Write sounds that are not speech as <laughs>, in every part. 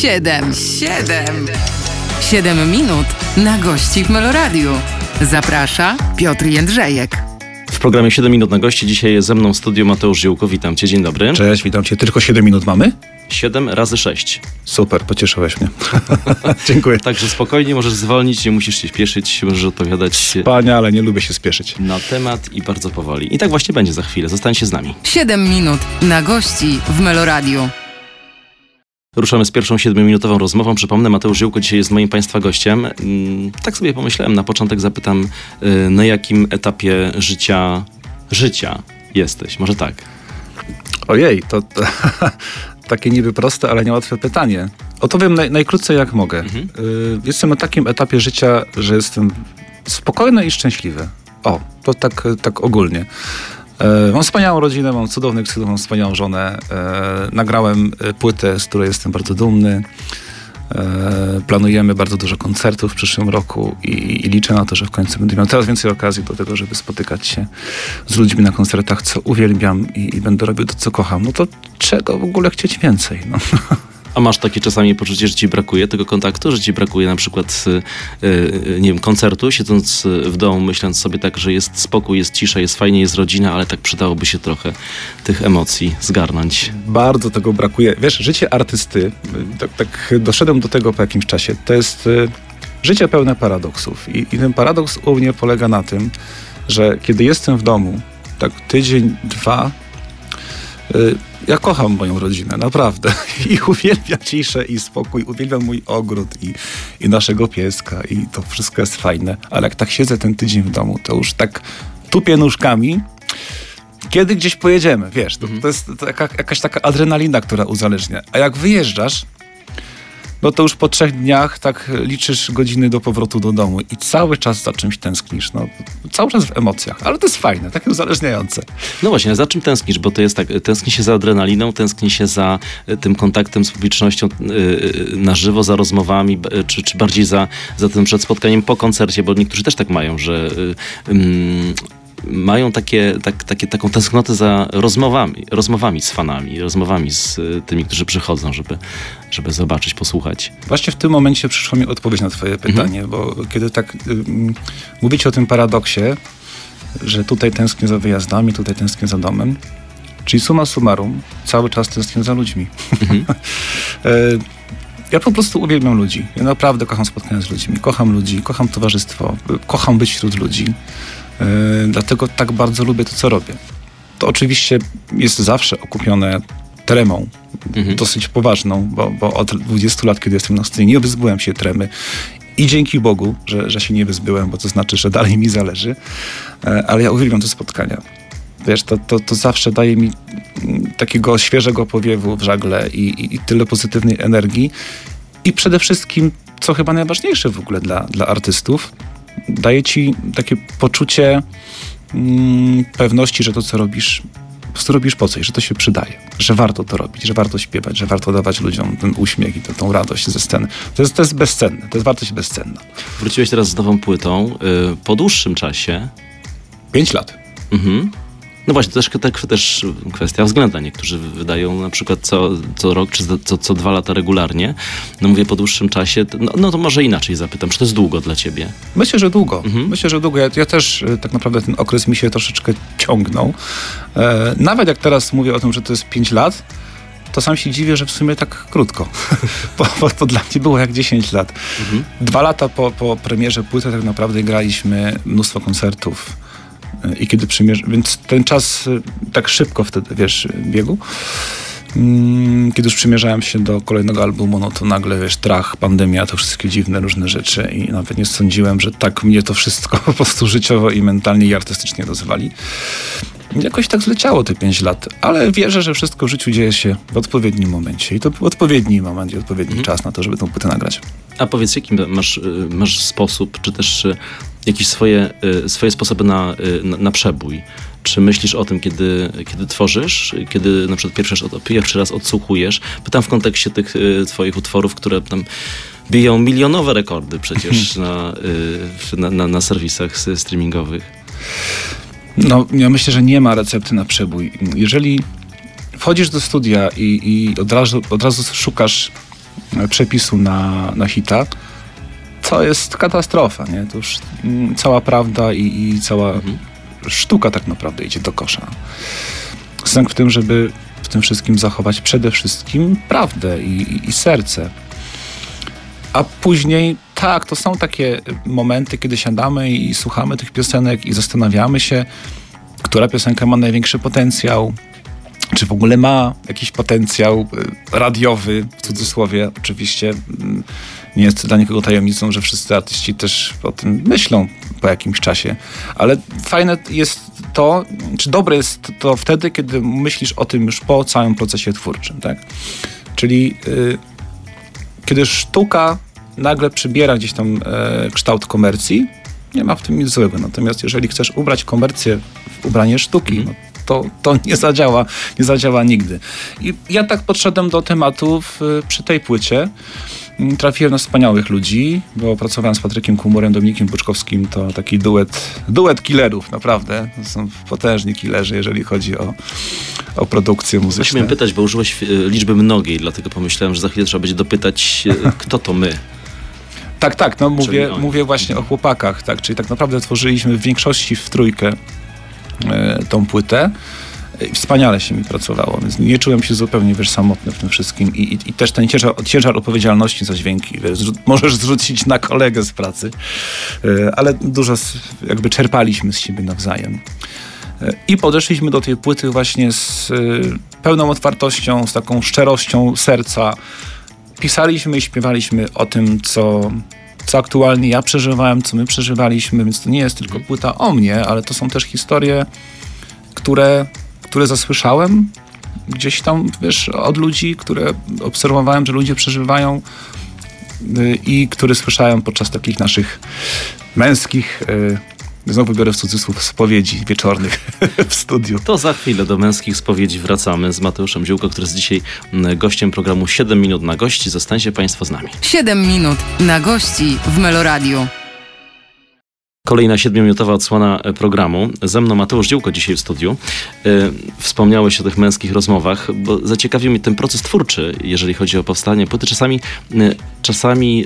Siedem, siedem, siedem minut na gości w Meloradiu. Zaprasza Piotr Jędrzejek. W programie 7 minut na gości dzisiaj jest ze mną w studiu Mateusz Ziółko. Witam cię, dzień dobry. Cześć, witam cię. Tylko 7 minut mamy? 7 razy 6. Super, pocieszyłeś mnie. <laughs> Dziękuję. Także spokojnie możesz zwolnić, nie musisz się śpieszyć, możesz odpowiadać Wspaniale, nie lubię się spieszyć. na temat i bardzo powoli. I tak właśnie będzie za chwilę. Zostańcie z nami. Siedem minut na gości w Meloradiu. Ruszamy z pierwszą 7-minutową rozmową. Przypomnę, Mateusz Ziółko dzisiaj jest moim Państwa gościem. Mm, Tak sobie pomyślałem, na początek zapytam, y, na jakim etapie życia, życia jesteś? Może tak. Ojej, to, to <laughs> takie niby proste, ale niełatwe pytanie. Odpowiem naj, najkrócej jak mogę. Mhm. Y, jestem na takim etapie życia, że jestem spokojny i szczęśliwy. O, to tak, tak ogólnie. E, Mam wspaniałą rodzinę, mam cudownych synów, mam wspaniałą żonę. E, Nagrałem e, płytę, z której jestem bardzo dumny. Planujemy bardzo dużo koncertów w przyszłym roku i, i liczę na to, że w końcu będę miał teraz więcej okazji do tego, żeby spotykać się z ludźmi na koncertach, co uwielbiam i, i będę robił to, co kocham. No to czego w ogóle chcieć więcej? No. <laughs> A masz takie czasami poczucie, że ci brakuje tego kontaktu, że ci brakuje na przykład, y, y, nie wiem, koncertu, siedząc y, w domu, myśląc sobie tak, że jest spokój, jest cisza, jest fajnie, jest rodzina, ale tak przydałoby się trochę tych emocji zgarnąć. Bardzo tego brakuje. Wiesz, życie artysty, y, tak, tak doszedłem do tego po jakimś czasie, to jest y, życie pełne paradoksów. I, I ten paradoks u mnie polega na tym, że kiedy jestem w domu, tak tydzień, dwa, y, ja kocham moją rodzinę, naprawdę. <laughs> I uwielbiam ciszę i spokój, uwielbiam mój ogród i, i naszego pieska i to wszystko jest fajne. Ale jak tak siedzę ten tydzień w domu, to już tak tupię nóżkami, kiedy gdzieś pojedziemy, wiesz, to, to jest to jaka, jakaś taka adrenalina, która uzależnia. A jak wyjeżdżasz, no to już po trzech dniach tak liczysz godziny do powrotu do domu i cały czas za czymś tęsknisz. No, cały czas w emocjach, ale to jest fajne, takie uzależniające. No właśnie, a za czym tęsknisz? Bo to jest tak, tęskni się za adrenaliną, tęskni się za y, tym kontaktem z publicznością y, y, na żywo, za rozmowami, czy, czy bardziej za, za tym przed spotkaniem po koncercie, bo niektórzy też tak mają, że ym, mają takie, tak, takie, taką tęsknotę za rozmowami, rozmowami z fanami, rozmowami z y, tymi, którzy przychodzą, żeby, żeby zobaczyć, posłuchać. Właśnie w tym momencie przyszła mi odpowiedź na twoje pytanie, bo kiedy tak mówicie o tym paradoksie, że tutaj tęsknię za wyjazdami, tutaj tęsknię za domem, czyli summa summarum, cały czas tęsknię za ludźmi. <laughs> E, ja po prostu uwielbiam ludzi. Ja naprawdę kocham spotkania z ludźmi. Kocham ludzi, kocham towarzystwo, kocham być wśród ludzi. E, Dlatego tak bardzo lubię to, co robię. To oczywiście jest zawsze okupione tremą, Mhm. dosyć poważną, bo, bo od 20 lat, kiedy jestem na scenie, nie wyzbyłem się tremy. I dzięki Bogu, że, że się nie wyzbyłem, bo to znaczy, że dalej mi zależy. E, Ale ja uwielbiam te spotkania. Wiesz, to, to, to zawsze daje mi mm, takiego świeżego powiewu w żagle i, i, i tyle pozytywnej energii. I przede wszystkim, co chyba najważniejsze w ogóle dla, dla artystów, daje ci takie poczucie mm, pewności, że to, co robisz, po prostu robisz po coś, że to się przydaje, że warto to robić, że warto śpiewać, że warto dawać ludziom ten uśmiech i to, tą radość ze sceny. To jest, to jest bezcenne, to jest wartość bezcenna. Wróciłeś teraz z nową płytą y, po dłuższym czasie. Pięć lat. Mhm. No właśnie, to też, też, też kwestia względna. Niektórzy wydają na przykład co, co rok czy co, co dwa lata regularnie. No mówię po dłuższym czasie, no, no to może inaczej zapytam, czy to jest długo dla ciebie? Myślę, że długo. Mhm. Myślę, że długo. Ja, ja też e, tak naprawdę ten okres mi się troszeczkę ciągnął. E, nawet jak teraz mówię o tym, że to jest 5 lat, to sam się dziwię, że w sumie tak krótko. <laughs> bo, bo to dla mnie było jak 10 lat. Mhm. Dwa lata po, po premierze płyty tak naprawdę graliśmy mnóstwo koncertów. I kiedy przymierz... Więc ten czas e, tak szybko wtedy, wiesz, biegł. Mm, Kiedy już przymierzałem się do kolejnego albumu, no to nagle, wiesz, trach, pandemia, to wszystkie dziwne różne rzeczy i nawet nie sądziłem, że tak mnie to wszystko <laughs> po prostu życiowo i mentalnie i artystycznie rozwali. Jakoś tak zleciało te pięć lat, ale wierzę, że wszystko w życiu dzieje się w odpowiednim momencie i to był odpowiedni moment i odpowiedni czas na to, żeby tą płytę nagrać. A powiedz, jaki masz, y, masz sposób, czy też y, jakieś swoje, y, swoje sposoby na, y, na, na przebój? Czy myślisz o tym, kiedy, kiedy tworzysz, kiedy na przykład pierwszy raz, pierwszy raz odsłuchujesz? Pytam w kontekście tych y, twoich utworów, które tam biją milionowe rekordy przecież <laughs> na, na, na, na serwisach streamingowych. No, ja myślę, że nie ma recepty na przebój. Jeżeli wchodzisz do studia i, i od, razu, od razu szukasz e, przepisu na, na hita, to jest katastrofa, nie? To już mm, cała prawda i, i cała sztuka tak naprawdę idzie do kosza. Sęk w tym, żeby w tym wszystkim zachować przede wszystkim prawdę i, i, i serce. A później, tak, to są takie momenty, kiedy siadamy i słuchamy tych piosenek i zastanawiamy się, która piosenka ma największy potencjał, czy w ogóle ma jakiś potencjał y, radiowy, w cudzysłowie oczywiście. Mm, Nie jest dla nikogo tajemnicą, że wszyscy artyści też o tym myślą po jakimś czasie. Ale fajne jest to, czy dobre jest to wtedy, kiedy myślisz o tym już po całym procesie twórczym, tak? Czyli y, kiedy sztuka nagle przybiera gdzieś tam e, kształt komercji, nie ma w tym nic złego. Natomiast jeżeli chcesz ubrać komercję w ubranie sztuki, no, to, to nie zadziała, nie zadziała nigdy. I ja tak podszedłem do tematów przy tej płycie. Trafiłem na wspaniałych ludzi, bo pracowałem z Patrykiem Kumurem, Dominikiem Buczkowskim, to taki duet, duet killerów, naprawdę. To są potężni killerzy, jeżeli chodzi o, o produkcję muzyczną. miałem pytać, bo użyłeś e, liczby mnogiej, dlatego pomyślałem, że za chwilę trzeba będzie dopytać, e, <laughs> kto to my. Tak, tak, no mówię, mówię właśnie o chłopakach, tak, czyli tak naprawdę tworzyliśmy w większości w trójkę e, tą płytę. Wspaniale się mi pracowało, więc nie czułem się zupełnie, wiesz, samotny w tym wszystkim i, i, i też ten ciężar, ciężar odpowiedzialności za dźwięki, wiesz, możesz zrzucić na kolegę z pracy, e, ale dużo jakby czerpaliśmy z siebie nawzajem. E, I podeszliśmy do tej płyty właśnie z e, pełną otwartością, z taką szczerością serca, pisaliśmy i śpiewaliśmy o tym, co, co aktualnie ja przeżywałem, co my przeżywaliśmy, więc to nie jest tylko płyta o mnie, ale to są też historie, które, które zasłyszałem gdzieś tam, wiesz, od ludzi, które obserwowałem, że ludzie przeżywają y, i które słyszałem podczas takich naszych męskich, y, znowu biorę w cudzysłów, spowiedzi wieczornych <laughs> w studiu. To za chwilę do męskich spowiedzi wracamy z Mateuszem Ziółko, który jest dzisiaj gościem programu 7 minut na gości. Zostańcie Państwo z nami. 7 minut na gości w Meloradiu. Kolejna siedmiominutowa odsłona e, programu. Ze mną Mateusz Dziełko dzisiaj w studiu. E, Wspomniałeś o tych męskich rozmowach, bo zaciekawił mnie ten proces twórczy, jeżeli chodzi o powstanie płyty. Czasami, e, czasami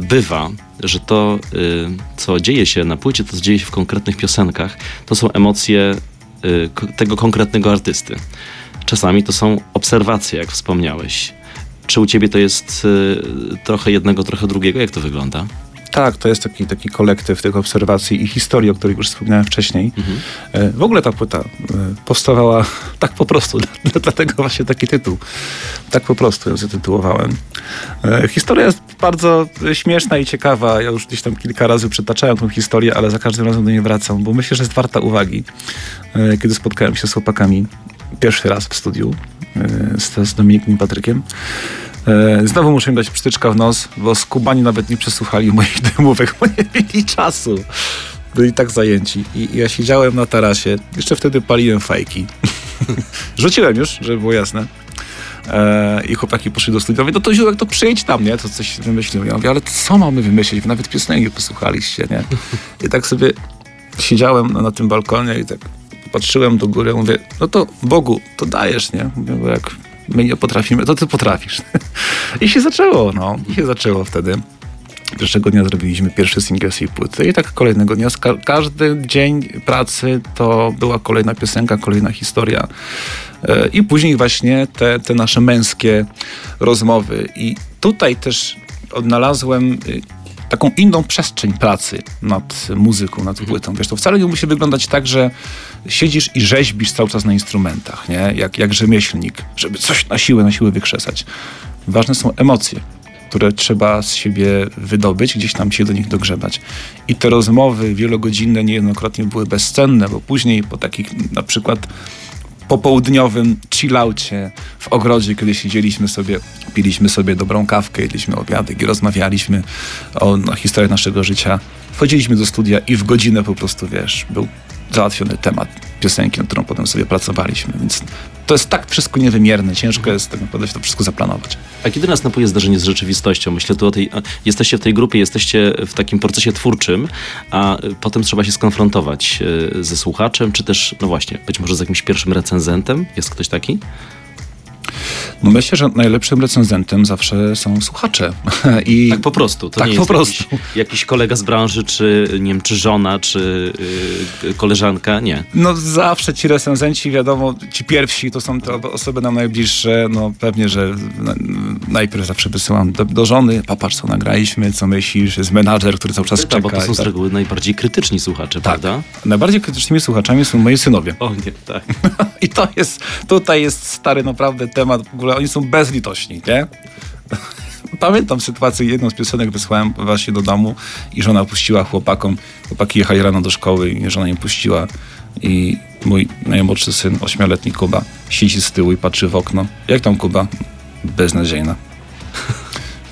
bywa, że to, co dzieje się na płycie, to co dzieje się w konkretnych piosenkach, to są emocje tego konkretnego artysty. Czasami to są obserwacje, jak wspomniałeś. Czy u ciebie to jest trochę jednego, trochę drugiego? Jak to wygląda? Tak, to jest taki, taki kolektyw tych obserwacji i historii, o których już wspomniałem wcześniej. E, W ogóle ta płyta e, powstawała <laughs> tak po prostu, <laughs> dlatego właśnie taki tytuł. Tak po prostu ją zatytułowałem. E, Historia jest bardzo śmieszna i ciekawa. Ja już gdzieś tam kilka razy przytaczałem tą historię, ale za każdym razem do niej wracam, bo myślę, że jest warta uwagi. Kiedy spotkałem się z chłopakami pierwszy raz w studiu z, z Dominikiem i Patrykiem, Znowu muszę im dać psztyczka w nos, bo skubani nawet nie przesłuchali moich <laughs> demówek, bo nie mieli czasu. Byli tak zajęci. I ja siedziałem na tarasie. Jeszcze wtedy paliłem fajki. <laughs> Rzuciłem już, żeby było jasne. E, I chłopaki poszli do studia. Mówię, no to Ziółek, to przyjedź tam, nie? To coś wymyślił. Ja mówię, ale co mamy wymyślić? Wy nawet piosenki posłuchaliście, nie? I tak sobie siedziałem na, na tym balkonie i tak patrzyłem do góry. Mówię, no to Bogu, to dajesz, nie? Mówię, bo jak my nie potrafimy, to ty potrafisz. <laughs> I się zaczęło, no. I się zaczęło wtedy. Pierwszego dnia zrobiliśmy pierwszy singiel z jej płyty i tak kolejnego dnia, ka- każdy dzień pracy to była kolejna piosenka, kolejna historia. E, I później właśnie te, te nasze męskie rozmowy. I tutaj też odnalazłem y, taką inną przestrzeń pracy nad muzyką, nad płytą. Wiesz, to wcale nie musi wyglądać tak, że siedzisz i rzeźbisz cały czas na instrumentach, nie? Jak, jak rzemieślnik, żeby coś na siłę, na siłę wykrzesać. Ważne są emocje, które trzeba z siebie wydobyć, gdzieś tam się do nich dogrzebać. I te rozmowy wielogodzinne niejednokrotnie były bezcenne, bo później po takich na przykład popołudniowym chillaucie w ogrodzie, kiedy siedzieliśmy sobie, piliśmy sobie dobrą kawkę, jedliśmy obiadek i rozmawialiśmy o no, historii naszego życia. Wchodziliśmy do studia i w godzinę po prostu, wiesz, był załatwiony temat piosenki, nad którą potem sobie pracowaliśmy, więc to jest tak wszystko niewymierne, ciężko jest tak naprawdę to wszystko zaplanować. A kiedy następuje zdarzenie z rzeczywistością? Myślę tu o tej, jesteście w tej grupie, jesteście w takim procesie twórczym, a y, potem trzeba się skonfrontować y, ze słuchaczem, czy też, no właśnie, być może z jakimś pierwszym recenzentem? Jest ktoś taki? No myślę, że najlepszym recenzentem zawsze są słuchacze. <laughs> I Tak po prostu. To Tak nie po prostu. Jakiś, jakiś kolega z branży, czy nie wiem, czy żona, czy yy, koleżanka. Nie. No zawsze ci recenzenci, wiadomo, ci pierwsi to są te osoby nam najbliższe, no pewnie, że na- najpierw zawsze wysyłam do, do żony, popatrz co nagraliśmy, co myślisz, jest menadżer, który cały czas Tak, czeka. bo to są z tak. reguły najbardziej krytyczni słuchacze, prawda? Najbardziej krytycznymi słuchaczami są moi synowie. O nie, tak. <laughs> I to jest, tutaj jest stary naprawdę temat, w ogóle oni są bezlitośni, nie? <laughs> Pamiętam sytuację, jedną z piosenek wysłałem właśnie do domu i żona puściła chłopakom. Chłopaki jechali rano do szkoły i żona im puściła. I mój najmłodszy syn, ośmioletni Kuba, siedzi z tyłu i patrzy w okno. Jak tam Kuba? Beznadziejna.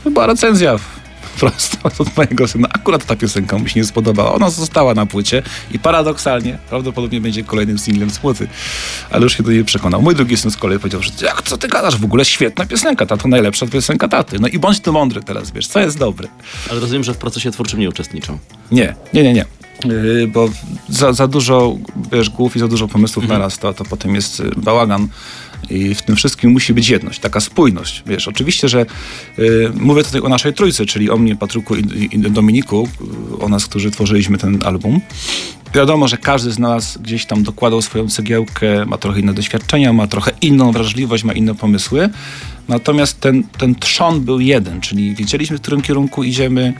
<laughs> Była recenzja prosto <laughs> od mojego syna. Akurat ta piosenka mu się nie spodobała. Ona została na płycie i paradoksalnie prawdopodobnie będzie kolejnym singlem z płyty. Ale już się do niej przekonał. Mój drugi syn z kolei powiedział, że jak co ty gadasz? W ogóle świetna piosenka. Ta to najlepsza piosenka taty. No i bądź ty mądry teraz, wiesz, co jest dobre. Ale rozumiem, że w procesie twórczym nie uczestniczą. Nie, nie, nie, nie. Yy, bo za, za dużo, wiesz, głów i za dużo pomysłów naraz, to, to potem jest y, bałagan. I w tym wszystkim musi być jedność, taka spójność. Wiesz, oczywiście, że y, mówię tutaj o naszej trójce, czyli o mnie, Patryku i, i Dominiku, y, o nas, którzy tworzyliśmy ten album. Wiadomo, że każdy z nas gdzieś tam dokładał swoją cegiełkę, ma trochę inne doświadczenia, ma trochę inną wrażliwość, ma inne pomysły. Natomiast ten, ten trzon był jeden, czyli wiedzieliśmy, w którym kierunku idziemy.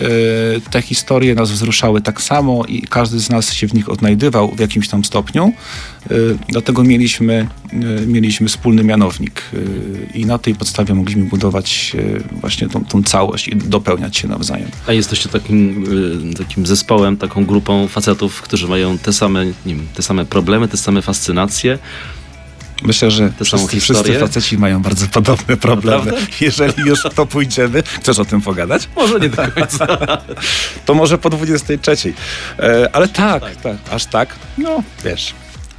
Yy, Te historie nas wzruszały tak samo i każdy z nas się w nich odnajdywał w jakimś tam stopniu. Yy, Dlatego mieliśmy, yy, mieliśmy wspólny mianownik i na tej podstawie mogliśmy budować właśnie tą, tą całość i dopełniać się nawzajem. A jesteście takim, takim zespołem, taką grupą facetów, którzy mają te same, nie wiem, te same problemy, te same fascynacje. Myślę, że Te wszyscy, wszyscy faceci mają bardzo podobne problemy. Naprawdę? <laughs> Jeżeli już w to pójdziemy, chcesz o tym pogadać? Może nie do końca. <laughs> To może po 23. E, ale tak, tak, aż tak. No, wiesz.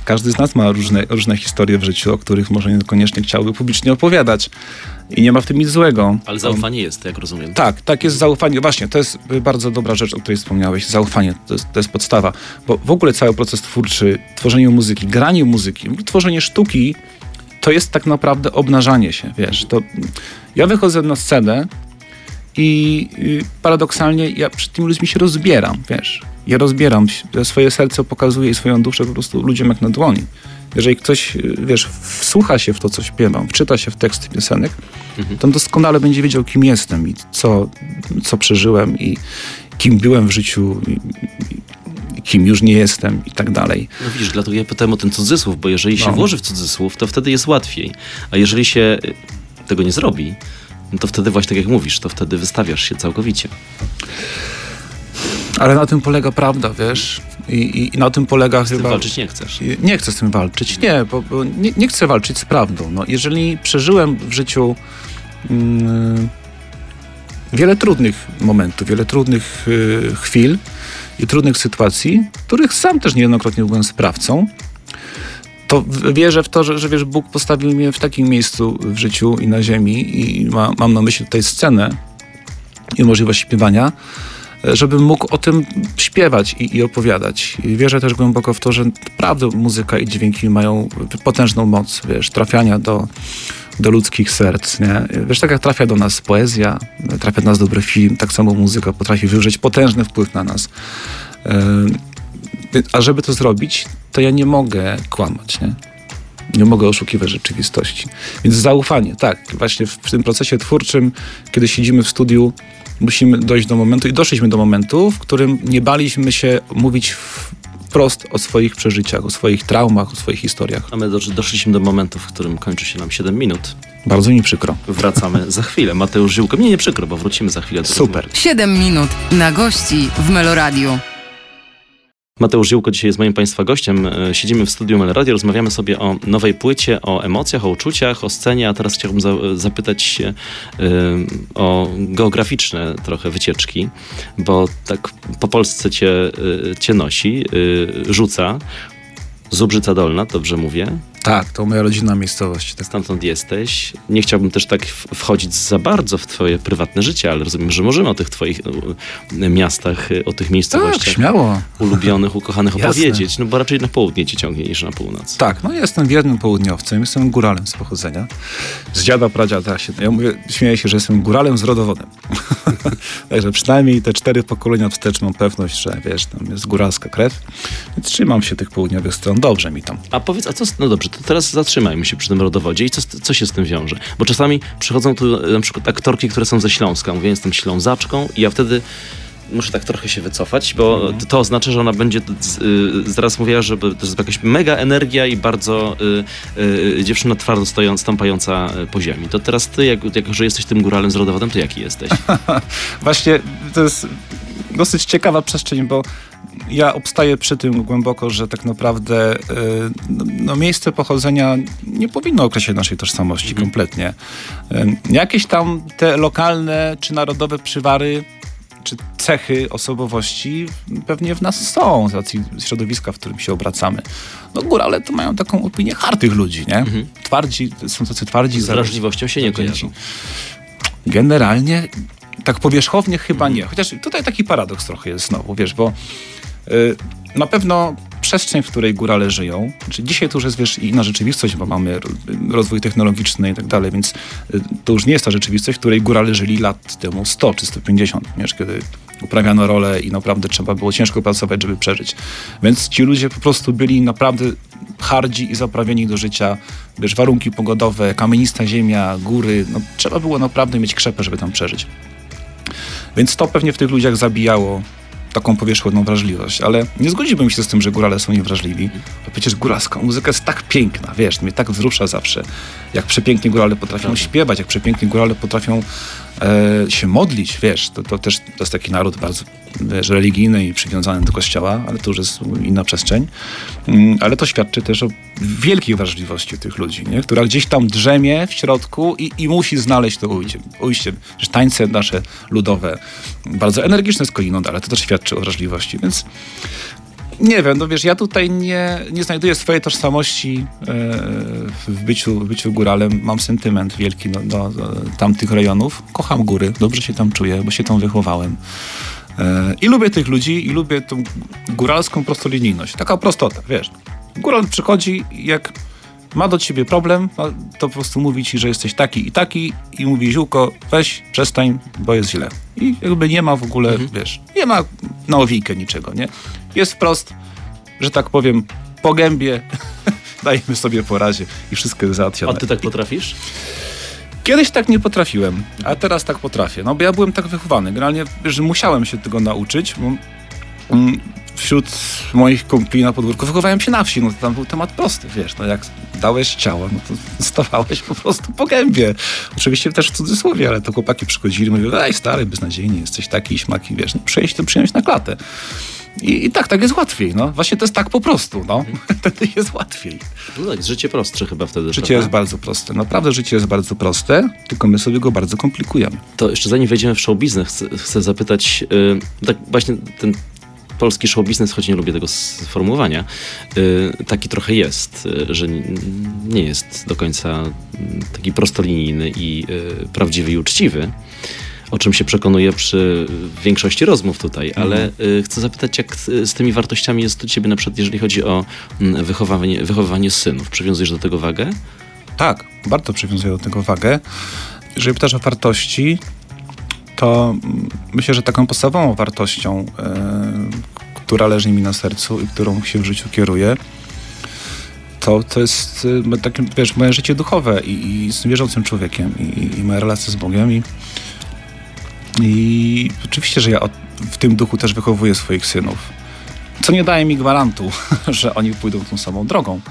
Każdy z nas ma różne, różne historie w życiu, o których może niekoniecznie chciałby publicznie opowiadać. I nie ma w tym nic złego. Ale zaufanie jest, jak rozumiem. Tak, tak jest zaufanie. Właśnie, to jest bardzo dobra rzecz, o której wspomniałeś. Zaufanie to jest, to jest podstawa. Bo w ogóle cały proces twórczy, tworzenie muzyki, granie muzyki, tworzenie sztuki, to jest tak naprawdę obnażanie się, wiesz. To, ja wychodzę na scenę i y, paradoksalnie ja przed tymi ludźmi się rozbieram, wiesz. Ja rozbieram swoje serce pokazuję i swoją duszę po prostu ludziom jak na dłoni. Jeżeli ktoś, wiesz, wsłucha się w to, co śpiewam, wczyta się w teksty piosenek, to on doskonale będzie wiedział, kim jestem i co, co przeżyłem i kim byłem w życiu i, i kim już nie jestem i tak dalej. No widzisz, dlatego ja pytałem o ten cudzysłów, bo jeżeli się No. włoży w cudzysłów, to wtedy jest łatwiej. A jeżeli się y, tego nie zrobi, no to wtedy właśnie tak jak mówisz, to wtedy wystawiasz się całkowicie. Ale na tym polega prawda, wiesz? I, i, i na tym polega Z tym chyba... walczyć nie chcesz. Nie chcę z tym walczyć, nie, bo, bo nie, nie chcę walczyć z prawdą. No, jeżeli przeżyłem w życiu mm, wiele trudnych momentów, wiele trudnych y, chwil i trudnych sytuacji, których sam też niejednokrotnie byłem sprawcą, to wierzę w to, że, że wiesz, Bóg postawił mnie w takim miejscu w życiu i na ziemi i ma, mam na myśli tutaj scenę i możliwość śpiewania, żebym mógł o tym śpiewać i, i opowiadać. I wierzę też głęboko w to, że naprawdę muzyka i dźwięki mają potężną moc, wiesz, trafiania do, do ludzkich serc, nie? Wiesz, tak jak trafia do nas poezja, trafia do nas dobry film, tak samo muzyka potrafi wywrzeć potężny wpływ na nas. Yy, A żeby to zrobić, to ja nie mogę kłamać, nie? Nie mogę oszukiwać rzeczywistości. Więc zaufanie, tak. Właśnie w, w tym procesie twórczym, kiedy siedzimy w studiu, musimy dojść do momentu i doszliśmy do momentu, w którym nie baliśmy się mówić wprost o swoich przeżyciach, o swoich traumach, o swoich historiach. A my dosz- doszliśmy do momentu, w którym kończy się nam 7 minut. Bardzo mi przykro. Wracamy za chwilę. Mateusz Ziółko. Mnie nie przykro, bo wrócimy za chwilę. do Super. rozmowy. 7 minut na gości w Meloradiu. Mateusz Ziółko dzisiaj jest moim Państwa gościem. E, Siedzimy w studiu Melradio, rozmawiamy sobie o nowej płycie, o emocjach, o uczuciach, o scenie, a teraz chciałbym za, zapytać się e, o geograficzne trochę wycieczki, bo tak po Polsce cię, e, cię nosi, rzuca. Zubrzyca Dolna, dobrze mówię? Tak, to moja rodzinna miejscowość. Tak. Stamtąd jesteś. Nie chciałbym też tak wchodzić za bardzo w twoje prywatne życie, ale rozumiem, że możemy o tych twoich miastach, o tych miejscowościach tak, śmiało. ulubionych, ukochanych opowiedzieć. No bo raczej na południe cię ciągnie niż na północ. Tak, no jestem wiernym południowcem, jestem góralem z pochodzenia. Z dziada, pradziada. Się, ja mówię, śmieję się, że jestem góralem z rodowodem. <laughs> Także przynajmniej te cztery pokolenia wstecz mam pewność, że wiesz, tam jest góralska krew. Więc trzymam się tych południowych stron. Dobrze mi tam. A powiedz, a co, no dobrze, to teraz zatrzymajmy się przy tym rodowodzie i co, co się z tym wiąże? Bo czasami przychodzą tu na przykład aktorki, które są ze Śląska. Mówię, jestem Ślązaczką i ja wtedy muszę tak trochę się wycofać, bo mhm. to oznacza, że ona będzie y, zaraz mówiła, że to jest jakaś mega energia i bardzo y, y, dziewczyna twardo stojąc, stąpająca po ziemi. To teraz ty, jak, jak że jesteś tym góralem z rodowodem, to jaki jesteś? <laughs> Właśnie to jest dosyć ciekawa przestrzeń, bo ja obstaję przy tym głęboko, że tak naprawdę no, no, miejsce pochodzenia nie powinno określać naszej tożsamości mhm. kompletnie. Jakieś tam te lokalne czy narodowe przywary czy cechy osobowości pewnie w nas są z racji środowiska, w którym się obracamy. No górale to mają taką opinię hartych ludzi, nie? Mhm. Twardzi, są tacy twardzi. Z wrażliwością się nie kojarzą. Generalnie tak powierzchownie chyba nie. Chociaż tutaj taki paradoks trochę jest znowu, wiesz, bo na pewno przestrzeń, w której górale żyją. Znaczy dzisiaj to już jest wiesz, inna rzeczywistość, bo mamy rozwój technologiczny i tak dalej, więc y, to już nie jest ta rzeczywistość, w której górale żyli lat temu 100 czy 150, wiesz, kiedy uprawiano rolę i naprawdę trzeba było ciężko pracować, żeby przeżyć. Więc ci ludzie po prostu byli naprawdę hardzi i zaprawieni do życia. Wiesz, warunki pogodowe, kamienista ziemia, góry. No, trzeba było naprawdę mieć krzepę, żeby tam przeżyć. Więc to pewnie w tych ludziach zabijało taką powierzchowną wrażliwość, ale nie zgodziłbym się z tym, że górale są niewrażliwi. Bo przecież góralska muzyka jest tak piękna, wiesz, mnie tak wzrusza zawsze. Jak przepięknie górale potrafią śpiewać, jak przepięknie górale potrafią e, się modlić, wiesz, to, to też to jest taki naród bardzo wiesz, religijny i przywiązany do kościoła, ale to już jest inna przestrzeń. Mm, ale to świadczy też o wielkiej wrażliwości tych ludzi, nie? która gdzieś tam drzemie w środku i, i musi znaleźć to ujście. ujście. Tańce nasze ludowe, bardzo energiczne skądinąd, ale to też świadczy o wrażliwości, więc nie wiem, no wiesz, ja tutaj nie, nie znajduję swojej tożsamości e, w, byciu, w byciu góralem. Mam sentyment wielki do, do, do, tamtych rejonów. Kocham góry, dobrze się tam czuję, bo się tam wychowałem. E, I lubię tych ludzi i lubię tą góralską prostolinijność. Taka prostota, wiesz. Góral przychodzi jak ma do ciebie problem, to po prostu mówi ci, że jesteś taki i taki i mówi ziółko, weź, przestań, bo jest źle. I jakby nie ma w ogóle, mhm. wiesz, nie ma na owijkę niczego, nie? Jest wprost, że tak powiem, po gębie, <laughs> dajemy sobie po razie i wszystko jest załatwione. A ty tak potrafisz? Kiedyś tak nie potrafiłem, a teraz tak potrafię. No bo ja byłem tak wychowany. Generalnie, że musiałem się tego nauczyć, bo mm, wśród moich kumpli na podwórku wychowałem się na wsi, no to tam był temat prosty, wiesz, no jak dałeś ciało, no to stawałeś po prostu po gębie. Oczywiście też w cudzysłowie, ale to chłopaki przychodzili, mówili, ej stary, beznadziejnie, jesteś taki śmaki, wiesz, no, przyjść to przyjąć na klatę. I, I, tak, tak jest łatwiej, no. Właśnie to jest tak po prostu, no. <laughs> Wtedy jest łatwiej. No tak, życie prostsze chyba wtedy. Życie prawda? jest bardzo proste. Naprawdę życie jest bardzo proste, tylko my sobie go bardzo komplikujemy. To jeszcze zanim wejdziemy w show biznes, chcę, chcę zapytać, yy, tak właśnie ten polski show biznes, choć nie lubię tego sformułowania, yy, taki trochę jest, yy, że nie jest do końca mm, taki prostolinijny i yy, prawdziwy i uczciwy o czym się przekonuję przy większości rozmów tutaj, mhm. ale y, chcę zapytać, jak z tymi wartościami jest u ciebie na przykład, jeżeli chodzi o mm, wychowywanie, wychowywanie synów. Przywiązujesz do tego wagę? Tak, bardzo przywiązuję do tego wagę. Jeżeli pytasz o wartości, to mm, myślę, że taką podstawową wartością, y, która leży mi na sercu i którą się w życiu kieruję, to, to jest y, takie, wiesz, moje życie duchowe i, i z wierzącym człowiekiem i, i moja relacja z Bogiem i i oczywiście, że ja w tym duchu też wychowuję swoich synów. Co nie daje mi gwarantu, <laughs> że oni pójdą tą samą drogą.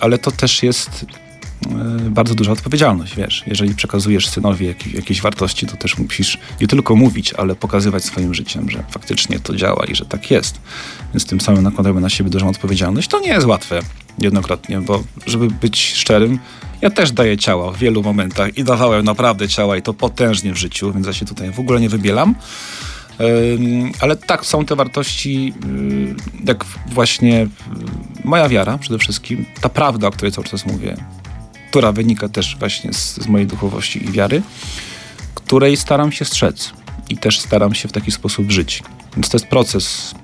Ale to też jest e, bardzo duża odpowiedzialność, wiesz. Jeżeli przekazujesz synowi jakieś, jakieś wartości, to też musisz nie tylko mówić, ale pokazywać swoim życiem, że faktycznie to działa i że tak jest. Więc tym samym nakładamy na siebie dużą odpowiedzialność. To nie jest łatwe jednokrotnie, bo żeby być szczerym, ja też daję ciała w wielu momentach i dawałem naprawdę ciała i to potężnie w życiu, więc ja się tutaj w ogóle nie wybielam. Ale tak, są te wartości, y, jak właśnie y, moja wiara przede wszystkim, ta prawda, o której cały czas mówię, która wynika też właśnie z, z mojej duchowości i wiary, której staram się strzec i też staram się w taki sposób żyć. Więc to jest proces,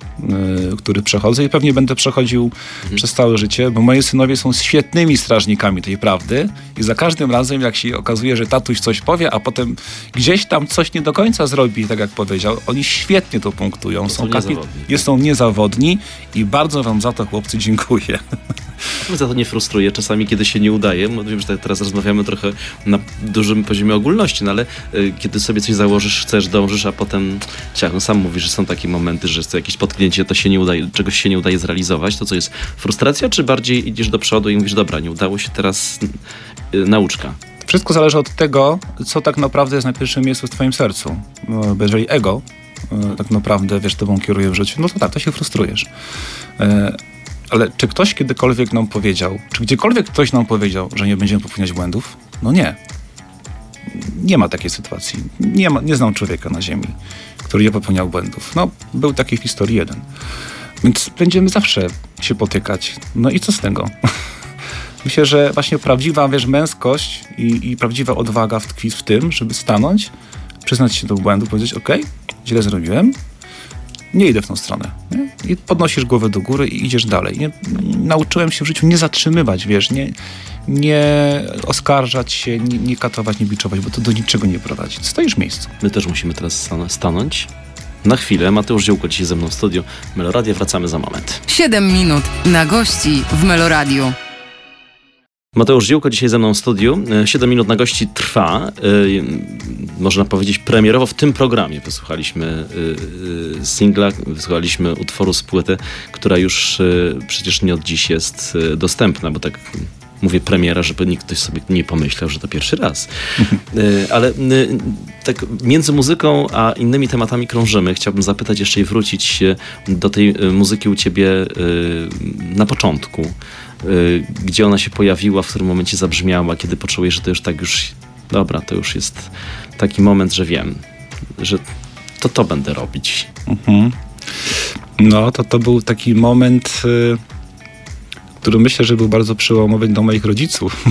y, który przechodzę i pewnie będę przechodził przez całe życie, bo moi synowie są świetnymi strażnikami tej prawdy i za każdym razem, jak się okazuje, że tatuś coś powie, a potem gdzieś tam coś nie do końca zrobi, tak jak powiedział, oni świetnie to punktują. są niezawodni. Jest, są niezawodni i bardzo wam za to, chłopcy, dziękuję. <laughs> Mnie za to nie frustruje czasami, kiedy się nie udaje. No, wiem, że teraz rozmawiamy trochę na dużym poziomie ogólności, no ale y, kiedy sobie coś założysz, chcesz, dążysz, a potem ciach, no sam mówisz, że są takie momenty, że jest to jakieś potknięcie, to się nie udaje, czegoś się nie udaje zrealizować, to co jest frustracja, czy bardziej idziesz do przodu i mówisz, dobra, nie udało się, teraz y, nauczka. Wszystko zależy od tego, co tak naprawdę jest na pierwszym miejscu w twoim sercu. No, bo jeżeli ego e, tak naprawdę, wiesz, tobą kieruje w życiu, no to tak, to się frustrujesz. Ale czy ktoś kiedykolwiek nam powiedział, czy gdziekolwiek ktoś nam powiedział, że nie będziemy popełniać błędów? No nie. Nie ma takiej sytuacji. Nie, ma, nie znam człowieka na ziemi, który nie popełniał błędów. No, był taki w historii jeden. Więc będziemy zawsze się potykać. No i co z tego? <laughs> Myślę, że właśnie prawdziwa, wiesz, męskość i, i prawdziwa odwaga tkwi w tym, żeby stanąć, przyznać się do błędu, powiedzieć, ok, źle zrobiłem, nie idę w tą stronę. Nie? I podnosisz głowę do góry i idziesz dalej. Nie, nauczyłem się w życiu nie zatrzymywać, wiesz, nie, nie oskarżać się, nie, nie katować, nie biczować, bo to do niczego nie prowadzi. Stoisz w miejscu. My też musimy teraz stan- stanąć. Na chwilę. Mateusz Ziołko dzisiaj ze mną w studiu. Meloradia, wracamy za moment. 7 minut na gości w Meloradiu. Mateusz Ziółko dzisiaj ze mną w studiu. E, 7 minut na gości trwa. Można powiedzieć premierowo w tym programie. Wysłuchaliśmy e, e, singla, wysłuchaliśmy utworu z płyty, która już e, przecież nie od dziś jest dostępna, bo tak mówię premiera, żeby nikt ktoś sobie nie pomyślał, że to pierwszy raz. <laughs> Ale tak między muzyką a innymi tematami krążymy. Chciałbym zapytać jeszcze i wrócić do tej muzyki u ciebie na początku y, gdzie ona się pojawiła, w którym momencie zabrzmiała, kiedy poczułeś, że to już tak już, dobra, to już jest taki moment, że wiem, że to to będę robić. Mhm. No, to to był taki moment, y, który myślę, że był bardzo przełomowy dla moich rodziców.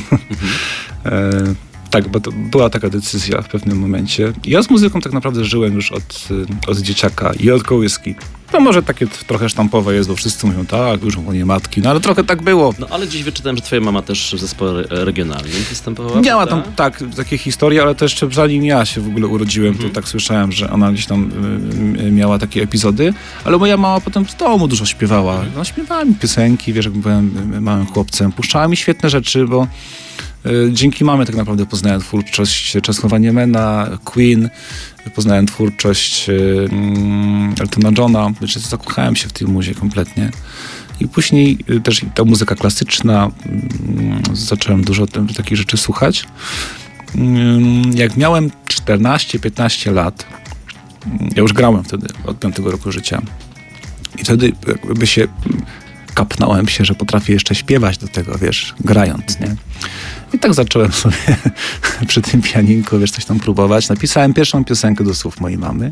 e, <laughs> tak, bo to była taka decyzja w pewnym momencie. Ja z muzyką tak naprawdę żyłem już od, y, od dzieciaka i od kołyski. No może takie trochę sztampowe jest, bo wszyscy mówią tak, już nie matki, no ale trochę tak było. No ale gdzieś wyczytałem, że twoja mama też w zespole re- regionalnym występowała. Miała tam tak, takie historie, ale to jeszcze zanim ja się w ogóle urodziłem, to tak słyszałem, że ona gdzieś tam y, y, miała takie epizody, ale moja mama potem w domu dużo śpiewała. No, śpiewała mi piosenki, wiesz, jak byłem y, małym chłopcem. Puszczała mi świetne rzeczy, bo y, dzięki mamie tak naprawdę poznałem twórczość Czesława Niemena, Queen, poznałem twórczość y, mm, Eltona Johna, znaczy zakochałem się w tej muzie kompletnie. I później y, też ta muzyka klasyczna, mm, zacząłem dużo takich rzeczy słuchać. Ym, Jak miałem 14-15 lat, mm, ja już grałem wtedy, od 5 roku życia. I wtedy jakby się mm, kapnąłem się, że potrafię jeszcze śpiewać do tego, wiesz, grając, nie? I tak zacząłem sobie <laughs> przy tym pianinku, wiesz, coś tam próbować. Napisałem pierwszą piosenkę do słów mojej mamy.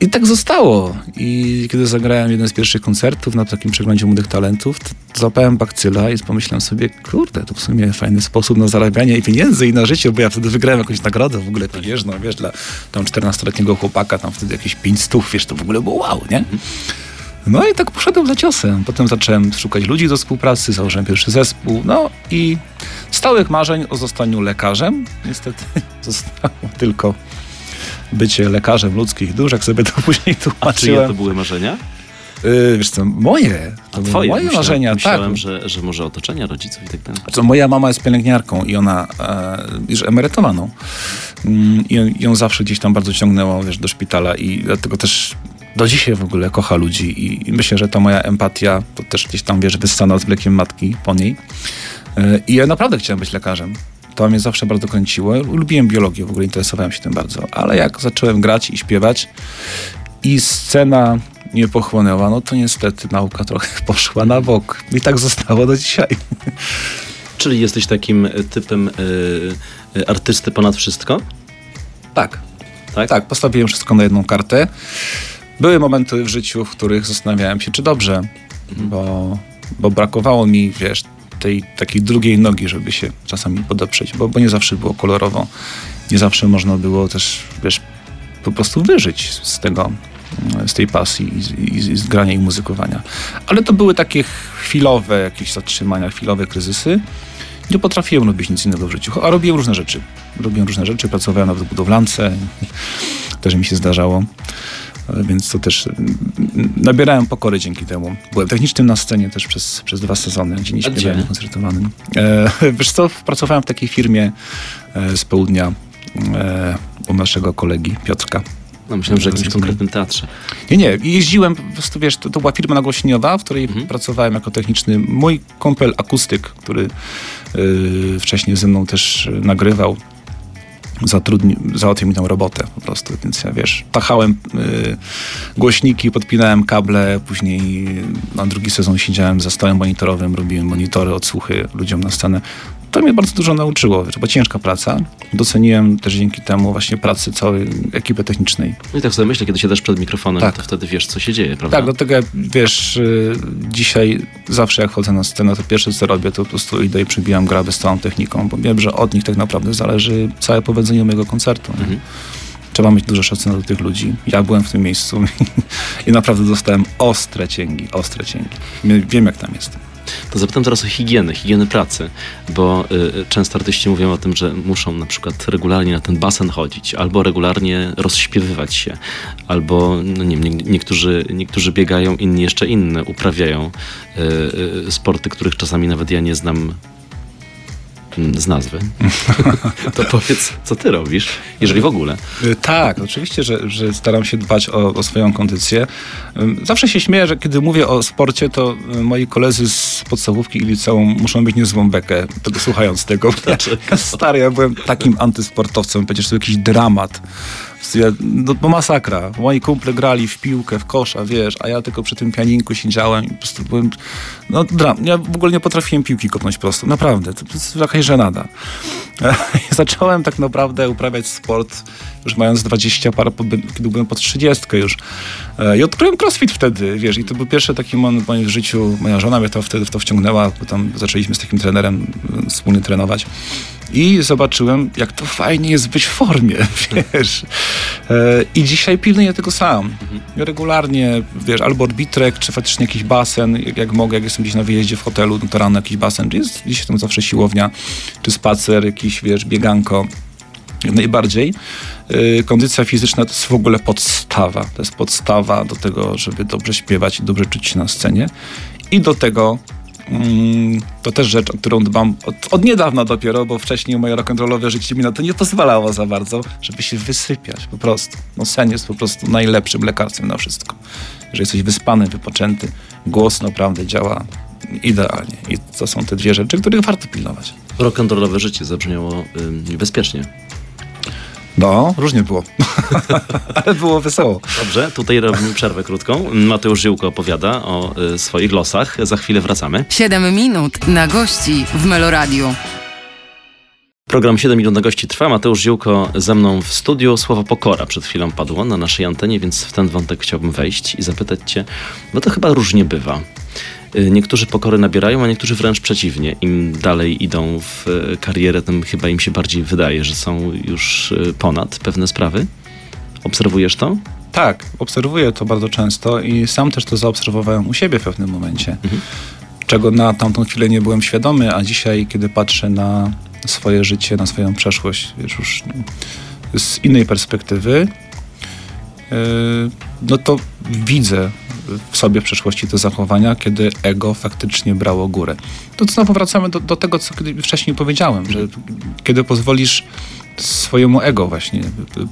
I tak zostało. I kiedy zagrałem jeden z pierwszych koncertów na takim przeglądzie młodych talentów, złapałem bakcyla i pomyślałem sobie, kurde, to w sumie fajny sposób na zarabianie i pieniędzy i na życie, bo ja wtedy wygrałem jakąś nagrodę w ogóle pieniężną, wiesz, dla tam 14-letniego chłopaka, tam wtedy jakieś 5 stów, wiesz, to w ogóle było wow, nie? No i tak poszedłem za ciosem. Potem zacząłem szukać ludzi do współpracy, założyłem pierwszy zespół, no i stałych marzeń o zostaniu lekarzem. Niestety <laughs> zostało tylko bycie lekarzem ludzkich dusz, jak sobie to <laughs> później A czyje tłumaczyłem. to były marzenia? Yy, wiesz co, moje. To twoje? moje myślałem, marzenia, myślałem, tak. że, że może otoczenia rodziców i tak dalej. Co, moja mama jest pielęgniarką i ona e, już emerytowaną. Mm, I ją- ją zawsze gdzieś tam bardzo ciągnęło wiesz, do szpitala i dlatego też do dzisiaj w ogóle kocha ludzi i, i myślę, że ta moja empatia to też gdzieś tam, wiesz, wyssana z mlekiem matki po niej. E, I ja naprawdę chciałem być lekarzem. To mnie zawsze bardzo kręciło. Lubiłem biologię, w ogóle interesowałem się tym bardzo. Ale jak zacząłem grać i śpiewać i scena nie pochłonęła, no to niestety nauka trochę <laughs> poszła na bok. I tak zostało do dzisiaj. Czyli jesteś takim e, typem e, artysty ponad wszystko? Tak. tak? Tak, postawiłem wszystko na jedną kartę. Były momenty w życiu, w których zastanawiałem się, czy dobrze, bo, bo brakowało mi, wiesz, tej takiej drugiej nogi, żeby się czasami podeprzeć, bo, bo nie zawsze było kolorowo. Nie zawsze można było też, wiesz, po prostu wyżyć z tego, z tej pasji i z, i z grania i muzykowania. Ale to były takie chwilowe jakieś zatrzymania, chwilowe kryzysy. Nie potrafiłem robić nic innego w życiu, a robiłem różne rzeczy. Robiłem różne rzeczy, pracowałem nawet w budowlance, <laughs> też mi się zdarzało. E, Więc to też mm, nabierałem pokory dzięki temu. Byłem technicznym na scenie też przez, przez dwa sezony, gdzie nie śpiewałem koncertowanym. E, <laughs> wiesz co, pracowałem w takiej firmie e, z południa e, u naszego kolegi Piotrka. No, myślałem, że w jakimś konkretnym teatrze. Nie, nie. Jeździłem, po prostu wiesz, to, to była firma nagłośnieniowa, w której Mhm. pracowałem jako techniczny. Mój kumpel akustyk, który y, wcześniej ze mną też nagrywał, zatrudni, załatwił mi tą robotę po prostu, więc ja wiesz, tachałem y, głośniki, podpinałem kable, później na drugi sezon siedziałem za stołem monitorowym, robiłem monitory, odsłuchy ludziom na scenę. To mnie bardzo dużo nauczyło, wiesz, bo ciężka praca. Doceniłem też dzięki temu właśnie pracy całej ekipy technicznej. No i tak sobie myślę, kiedy siadasz przed mikrofonem, Tak. to wtedy wiesz, co się dzieje, prawda? Tak, dlatego wiesz, y, dzisiaj zawsze jak chodzę na scenę, to pierwsze co robię, to po prostu idę i przybijam graby z całą techniką, bo wiem, że od nich tak naprawdę zależy całe powodzenie mojego koncertu. Mhm. Trzeba mieć dużo szacunku do tych ludzi. Ja byłem w tym miejscu <laughs> i naprawdę dostałem ostre cięgi, ostre cięgi. Wiem, jak tam jest. To zapytam teraz o higienę, higienę pracy, bo y, często artyści mówią o tym, że muszą na przykład regularnie na ten basen chodzić, albo regularnie rozśpiewywać się, albo no nie wiem, nie, niektórzy, niektórzy biegają, inni jeszcze inne uprawiają y, y, sporty, których czasami nawet ja nie znam z nazwy. <laughs> to powiedz, co ty robisz, jeżeli w ogóle. Y, Tak, oczywiście, że, że staram się dbać o, o swoją kondycję. Zawsze się śmieję, że kiedy mówię o sporcie, to y, moi koledzy z podstawówki i liceum muszą mieć niezłą bekę, tego, słuchając tego. Dlaczego? Ja, stary, ja byłem takim antysportowcem, przecież to jakiś dramat. Prostu no, bo masakra. Moi kumple grali w piłkę, w kosza, wiesz, a ja tylko przy tym pianinku siedziałem i po prostu byłem, no dram. Ja w ogóle nie potrafiłem piłki kopnąć prosto, naprawdę. To jest jakaś żenada. <laughs> Zacząłem tak naprawdę uprawiać sport już mając 20 parę, po- kiedy byłem pod 30 już. E, I odkryłem crossfit wtedy, wiesz, i to był pierwszy taki moment w życiu. Moja żona mnie to wtedy w to wciągnęła, bo tam zaczęliśmy z takim trenerem e, wspólnie trenować. I zobaczyłem, jak to fajnie jest być w formie, <laughs> wiesz. E, I dzisiaj pilnuję tego sam. Regularnie, wiesz, albo orbitrek, czy faktycznie jakiś basen, jak, jak mogę, jak jestem gdzieś na wyjeździe w hotelu, no to rano jakiś basen, czy jest gdzieś tam zawsze siłownia, czy spacer, jakiś, wiesz, bieganko. Jak najbardziej. Yy, kondycja fizyczna to jest w ogóle podstawa. To jest podstawa do tego, żeby dobrze śpiewać i dobrze czuć się na scenie. I do tego mm, to też rzecz, o którą dbam od, od niedawna dopiero, bo wcześniej moje rock'n'rollowe życie mi na to nie pozwalało za bardzo, żeby się wysypiać po prostu. No sen jest po prostu najlepszym lekarstwem na wszystko. Że jesteś wyspany, wypoczęty, głos naprawdę działa idealnie. I to są te dwie rzeczy, których warto pilnować. Rock'n'rollowe życie zabrzmiało bezpiecznie. No, różnie było. <laughs> Ale było wesoło. Dobrze, tutaj robimy przerwę krótką. Mateusz Żyłko opowiada o y, swoich losach. Za chwilę wracamy. 7 minut na gości w Meloradiu. Program 7 minut na gości trwa. Mateusz Ziółko ze mną w studiu. Słowo pokora przed chwilą padło na naszej antenie, więc w ten wątek chciałbym wejść i zapytać cię, bo to chyba różnie bywa. Y, Niektórzy pokory nabierają, a niektórzy wręcz przeciwnie. Im dalej idą w y, karierę, tym chyba im się bardziej wydaje, że są już y, ponad pewne sprawy. Obserwujesz to? Tak, obserwuję to bardzo często i sam też to zaobserwowałem u siebie w pewnym momencie. Czego na tamtą chwilę nie byłem świadomy, a dzisiaj, kiedy patrzę na swoje życie, na swoją przeszłość, już z innej perspektywy, no to widzę w sobie w przeszłości te zachowania, kiedy ego faktycznie brało górę. To znowu wracamy do, do tego, co wcześniej powiedziałem, że kiedy pozwolisz swojemu ego właśnie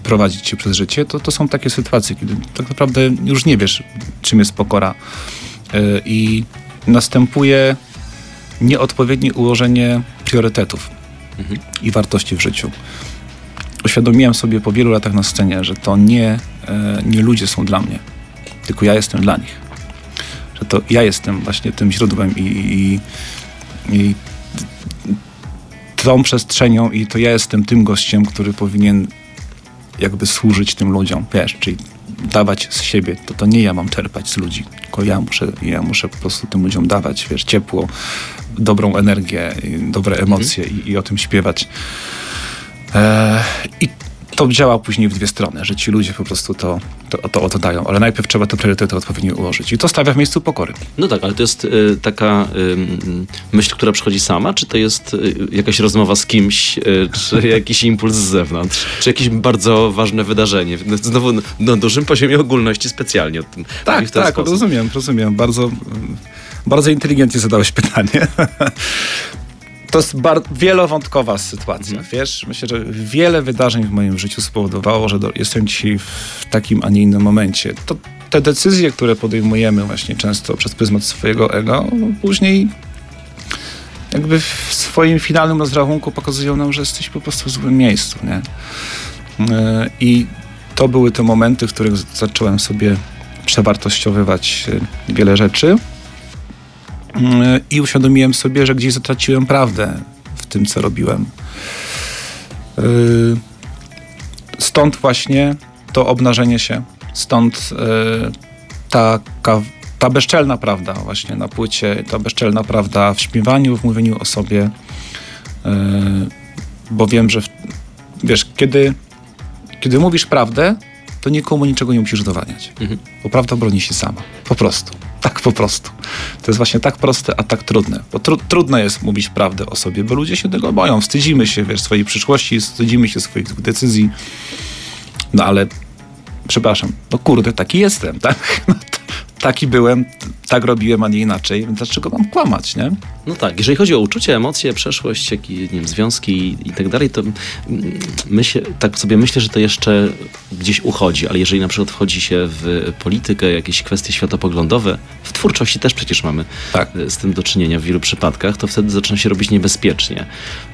prowadzić cię przez życie, to, to są takie sytuacje, kiedy tak naprawdę już nie wiesz, czym jest pokora yy, i następuje nieodpowiednie ułożenie priorytetów i wartości w życiu. Uświadomiłem sobie po wielu latach na scenie, że to nie, e, nie ludzie są dla mnie, tylko ja jestem dla nich. Że to ja jestem właśnie tym źródłem i, i, i tą przestrzenią i to ja jestem tym gościem, który powinien jakby służyć tym ludziom, wiesz, czyli dawać z siebie, to to nie ja mam czerpać z ludzi, tylko ja muszę, ja muszę po prostu tym ludziom dawać, wiesz, ciepło, dobrą energię, dobre emocje mhm. i, i, o tym śpiewać. E, I to działa później w dwie strony, że ci ludzie po prostu to, to, to, to dają, ale najpierw trzeba te priorytety odpowiednio ułożyć i to stawia w miejscu pokory. No tak, ale to jest y, taka y, myśl, która przychodzi sama, czy to jest y, jakaś rozmowa z kimś, y, czy <laughs> jakiś impuls z zewnątrz, czy jakieś bardzo ważne wydarzenie, no, znowu na dużym poziomie ogólności specjalnie o tym. Tak, tak, sposób. rozumiem, rozumiem, bardzo, bardzo inteligentnie zadałeś pytanie. <laughs> to jest wielowątkowa sytuacja, mhm. wiesz? Myślę, że wiele wydarzeń w moim życiu spowodowało, że do, jestem dzisiaj w takim, a nie innym momencie. To te decyzje, które podejmujemy właśnie często przez pryzmat swojego ego, później jakby w swoim finalnym rozrachunku pokazują nam, że jesteś po prostu w złym miejscu, nie? E, I to były te momenty, w których zacząłem sobie przewartościowywać e, wiele rzeczy, i uświadomiłem sobie, że gdzieś zatraciłem prawdę w tym, co robiłem. Y, stąd właśnie to obnażenie się, stąd y, taka, ta bezczelna prawda właśnie na płycie, ta bezczelna prawda w śpiewaniu, w mówieniu o sobie, y, bo wiem, że wiesz, kiedy, kiedy mówisz prawdę, to nikomu niczego nie musisz dowadniać, mhm. bo prawda broni się sama, po prostu. Po prostu. To jest właśnie tak proste, a tak trudne. Bo tru trudno jest mówić prawdę o sobie, bo ludzie się tego boją. Wstydzimy się wiesz, swojej przyszłości, wstydzimy się swoich decyzji. No ale przepraszam, no kurde, taki jestem, <laughs> tak? No, taki byłem, tak robiłem, a nie inaczej, więc dlaczego mam kłamać, nie? No tak, jeżeli chodzi o uczucie, emocje, przeszłość, jak, nie wiem, związki i tak dalej, to myślę, tak sobie myślę, że to jeszcze gdzieś uchodzi, ale jeżeli na przykład wchodzi się w politykę, jakieś kwestie światopoglądowe, w twórczości też przecież mamy tak. z tym do czynienia w wielu przypadkach, to wtedy zaczyna się robić niebezpiecznie.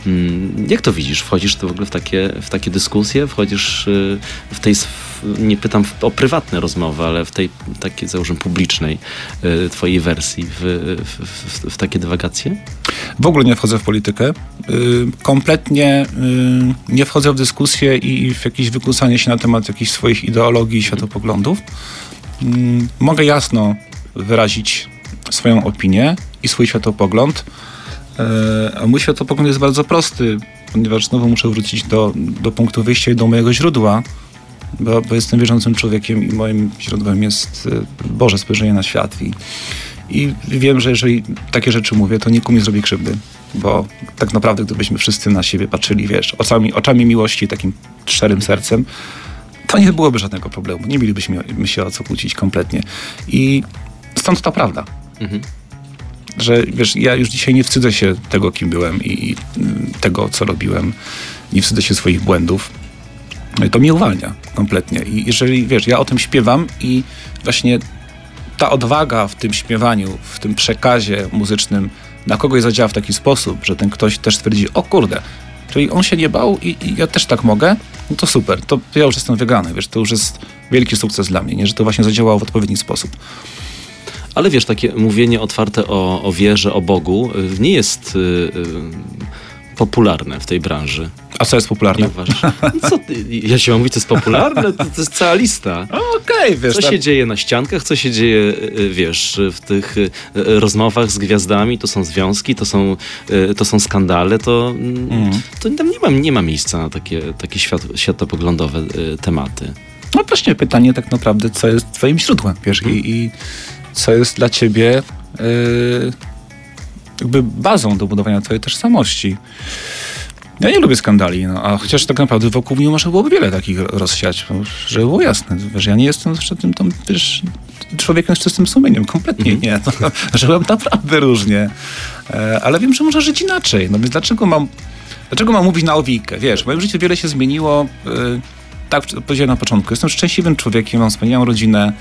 Mm, jak to widzisz? Wchodzisz to w ogóle w takie, w takie dyskusje? Wchodzisz y, w tej, nie pytam o prywatne rozmowy, ale w tej takiej, załóżmy, publicznej y, twojej wersji, w, w, w, w takie dywagacje? W ogóle nie wchodzę w politykę. Y, kompletnie nie wchodzę w dyskusję i w jakieś wykłócanie się na temat jakichś swoich ideologii i światopoglądów. Mogę jasno wyrazić swoją opinię i swój światopogląd. E, a mój światopogląd jest bardzo prosty, ponieważ znowu muszę wrócić do, do punktu wyjścia i do mojego źródła, bo, bo jestem wierzącym człowiekiem i moim źródłem jest e, Boże spojrzenie na świat. I, I wiem, że jeżeli takie rzeczy mówię, to nikomu nie zrobi krzywdy, bo tak naprawdę gdybyśmy wszyscy na siebie patrzyli, wiesz, oczami, oczami miłości, takim szczerym sercem, to nie byłoby żadnego problemu. Nie mielibyśmy się o co kłócić kompletnie. I stąd ta prawda. Mhm. Że wiesz, ja już dzisiaj nie wstydzę się tego, kim byłem i, i tego, co robiłem. Nie wstydzę się swoich błędów. To mnie uwalnia kompletnie. I jeżeli, wiesz, ja o tym śpiewam i właśnie ta odwaga w tym śpiewaniu, w tym przekazie muzycznym na kogoś zadziała w taki sposób, że ten ktoś też twierdzi, o kurde, czyli on się nie bał i, i, ja też tak mogę, no to super, to ja już jestem wygrany, wiesz, to już jest wielki sukces dla mnie, nie? że to właśnie zadziałało w odpowiedni sposób. Ale wiesz, takie mówienie otwarte o, o wierze, o Bogu y, nie jest yy, popularne w tej branży. A co jest popularne? Co ja się mam mówić, to jest popularne? To, to jest cała lista. Okej, okay, wiesz. Co tam... się dzieje na ściankach, co się dzieje, y, wiesz, w tych rozmowach z gwiazdami, to są związki, to są, to są skandale, to, mm. to tam nie ma, nie ma miejsca na takie, takie świat, światopoglądowe tematy. No właśnie pytanie tak naprawdę, co jest twoim źródłem, wiesz, hmm. i, i co jest dla ciebie yy, jakby bazą do budowania twojej tożsamości. Ja nie lubię skandali, no, a chociaż tak naprawdę wokół mnie można byłoby wiele takich rozsiać, żeby było jasne, że ja nie jestem jeszcze tym tam, wiesz, człowiekiem z czystym sumieniem, kompletnie mm. nie. No, <laughs> żyłem naprawdę różnie, e, ale wiem, że może żyć inaczej. No więc dlaczego mam, dlaczego mam mówić na owijkę? Wiesz, w moim życiu wiele się zmieniło, e, tak powiedziałem na początku, jestem szczęśliwym człowiekiem, mam wspaniałą rodzinę,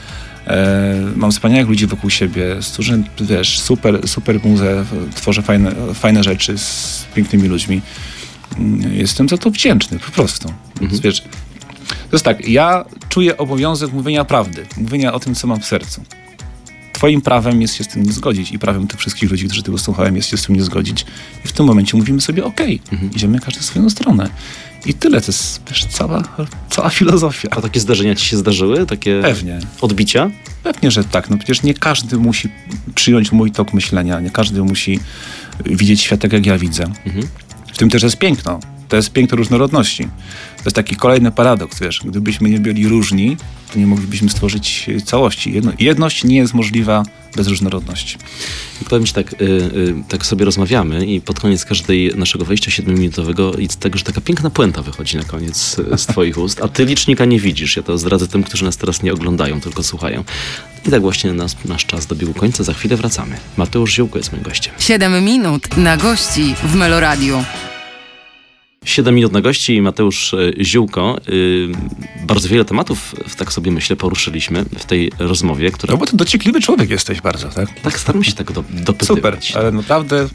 mam wspaniałych ludzi wokół siebie, stworzę, wiesz, super, super muzę, tworzę fajne, fajne rzeczy z pięknymi ludźmi. Mm, jestem za to wdzięczny, po prostu. Mhm. Wiesz, to jest tak, ja czuję obowiązek mówienia prawdy, mówienia o tym, co mam w sercu. Twoim prawem jest się z tym nie zgodzić i prawem tych wszystkich ludzi, którzy tego słuchałem, jest się z tym nie zgodzić. I w tym momencie mówimy sobie, okej, okay, mhm. idziemy każdy w swoją stronę. I tyle, to jest wiesz, cała, cała filozofia. A takie zdarzenia ci się zdarzyły? Takie Pewnie. odbicia? Pewnie, że tak. No przecież nie każdy musi przyjąć mój tok myślenia, nie każdy musi widzieć świat tak, jak ja widzę. Mhm. W tym też jest piękno. To jest piękno różnorodności. To jest taki kolejny paradoks, wiesz. Gdybyśmy nie byli różni, to nie moglibyśmy stworzyć e, całości. Jedno, jedność nie jest możliwa bez różnorodności. I powiem ci tak, y, y, tak sobie rozmawiamy i pod koniec każdej naszego wejścia siedmiominutowego i z tego, że taka piękna puenta wychodzi na koniec z twoich ust, a ty licznika nie widzisz. Ja to zdradzę tym, którzy nas teraz nie oglądają, tylko słuchają. I tak właśnie nas, nasz czas dobiegł końca. Za chwilę wracamy. Mateusz Ziółko jest moim gościem. 7 minut na gości w Meloradiu. 7 minut na gości i Mateusz e, Ziółko. Y, Bardzo wiele tematów, w- tak sobie myślę, poruszyliśmy w tej rozmowie, która... No bo ty dociekliwy człowiek jesteś bardzo, tak? Tak, staram się tego do, dopytywać. Super, ale naprawdę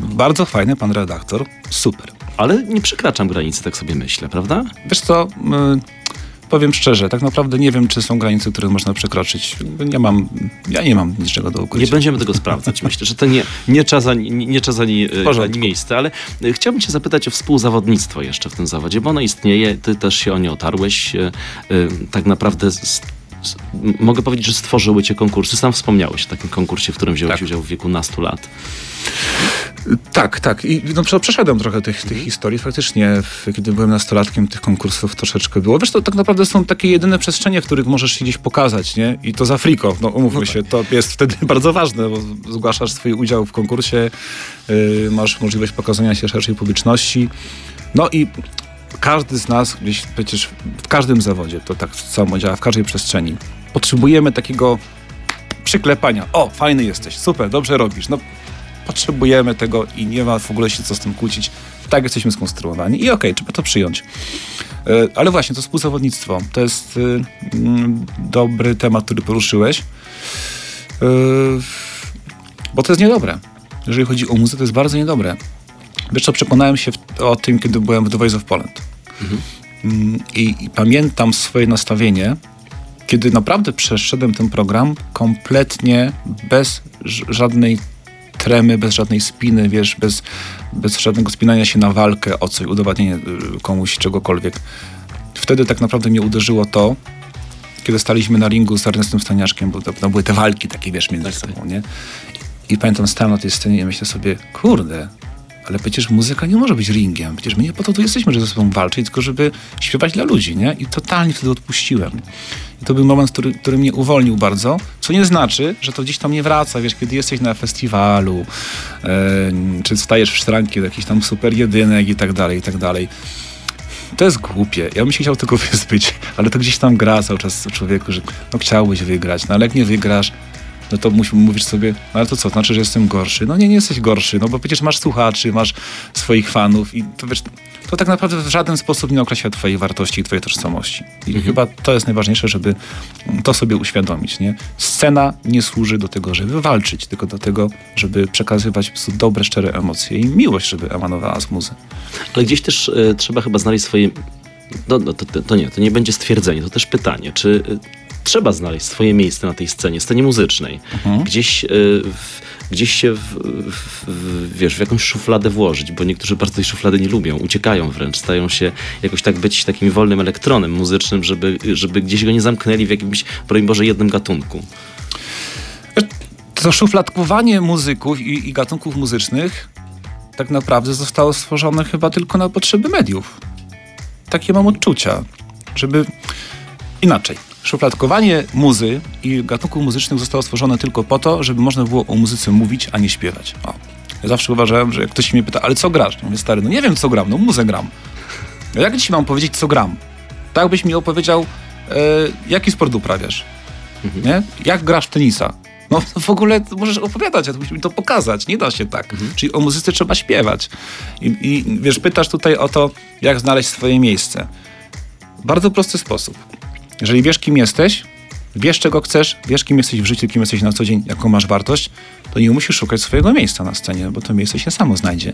bardzo fajny pan redaktor. Super. Ale nie przekraczam granicy, tak sobie myślę, prawda? Wiesz co, powiem szczerze, tak naprawdę nie wiem, czy są granice, które można przekroczyć. Nie mam, ja nie mam niczego do Nie ukrycia. będziemy tego sprawdzać. Myślę, że to nie, nie czas, ani, nie czas ani, e, ani miejsce, ale e, chciałbym cię zapytać o współzawodnictwo jeszcze w tym zawodzie, bo ono istnieje, ty też się o nie otarłeś. e, Tak naprawdę z, mogę powiedzieć, że stworzyły cię konkursy. Sam wspomniałeś o takim konkursie, w którym wziąłeś Tak. udział w wieku nastu lat. Tak, tak. I no, prze- przeszedłem trochę tych, tych historii. Faktycznie, kiedy byłem nastolatkiem, tych konkursów troszeczkę było. Wiesz, to tak naprawdę są takie jedyne przestrzenie, w których możesz się gdzieś pokazać, nie? I to za friko. No umówmy się, to jest wtedy <laughs> bardzo ważne, bo zgłaszasz swój udział w konkursie, yy, masz możliwość pokazania się szerszej publiczności. No i każdy z nas gdzieś przecież w każdym zawodzie, to tak samo działa, w każdej przestrzeni. Potrzebujemy takiego przyklepania. O, fajny jesteś, super, dobrze robisz. No, potrzebujemy tego i nie ma w ogóle się co z tym kłócić. Tak jesteśmy skonstruowani i okej, trzeba to przyjąć. E, Ale właśnie, to współzawodnictwo. To jest y, mm, dobry temat, który poruszyłeś. E, Bo to jest niedobre. Jeżeli chodzi o muzykę, to jest bardzo niedobre. Wiesz co, przekonałem się w, o tym, kiedy byłem w The Voice of Poland. Mm, I, I pamiętam swoje nastawienie, kiedy naprawdę przeszedłem ten program kompletnie bez żadnej tremy, bez żadnej spiny, wiesz, bez, bez żadnego spinania się na walkę o coś, udowadnienie y, komuś czegokolwiek. Wtedy tak naprawdę mnie uderzyło to, kiedy staliśmy na ringu z Ernestem Staniaszkiem, bo były te walki takie, wiesz, między Tak, tak. sobą, nie? I pamiętam, stałem na tej scenie i myślę sobie, kurde, ale przecież muzyka nie może być ringiem. Przecież my nie po to tu jesteśmy, żeby ze sobą walczyć, tylko żeby śpiewać dla ludzi, nie? I totalnie wtedy odpuściłem. I to był moment, który, który mnie uwolnił bardzo, co nie znaczy, że to gdzieś tam nie wraca, wiesz, kiedy jesteś na festiwalu, e, czy stajesz w szranki do jakichś tam super jedynek i tak dalej, i tak dalej. To jest głupie. Ja bym się chciał tego wyzbyć, ale to gdzieś tam gra cały czas człowieku, że no chciałbyś wygrać, no ale jak nie wygrasz, no to mówisz sobie, no ale to co, znaczy, że jestem gorszy? No nie, nie jesteś gorszy, no bo przecież masz słuchaczy, masz swoich fanów i to wiesz, to tak naprawdę w żaden sposób nie określa twojej wartości i twojej tożsamości. I chyba to jest najważniejsze, żeby to sobie uświadomić, nie? Scena nie służy do tego, żeby walczyć, tylko do tego, żeby przekazywać po prostu dobre, szczere emocje i miłość, żeby emanowała z muzy. Ale gdzieś też e, trzeba chyba znaleźć swoje. No, no, to, to, to nie, to nie będzie stwierdzenie, to też pytanie, czy e, trzeba znaleźć swoje miejsce na tej scenie, scenie muzycznej. Gdzieś, e, w, gdzieś się w, w, w, wiesz, w jakąś szufladę włożyć, bo niektórzy bardzo tej szuflady nie lubią, uciekają wręcz, stają się jakoś tak być takim wolnym elektronem muzycznym, żeby, żeby gdzieś go nie zamknęli w jakimś, broń Boże, jednym gatunku. To szufladkowanie muzyków i, i gatunków muzycznych tak naprawdę zostało stworzone chyba tylko na potrzeby mediów. Takie mam odczucia, żeby inaczej. Szufladkowanie muzy i gatunków muzycznych zostało stworzone tylko po to, żeby można było o muzyce mówić, a nie śpiewać. O. Ja zawsze uważałem, że jak ktoś mnie pyta, ale co grasz? Ja mówię, stary, no nie wiem co gram, no muzę gram. No jak ci mam powiedzieć, co gram? Tak byś mi opowiedział, e, jaki sport uprawiasz? Nie? Jak grasz w tenisa? No w ogóle możesz opowiadać, a to musimy to pokazać. Nie da się tak. Czyli o muzyce trzeba śpiewać. I, I wiesz, pytasz tutaj o to, jak znaleźć swoje miejsce. Bardzo prosty sposób. Jeżeli wiesz, kim jesteś, wiesz, czego chcesz, wiesz, kim jesteś w życiu, kim jesteś na co dzień, jaką masz wartość, to nie musisz szukać swojego miejsca na scenie, bo to miejsce się samo znajdzie.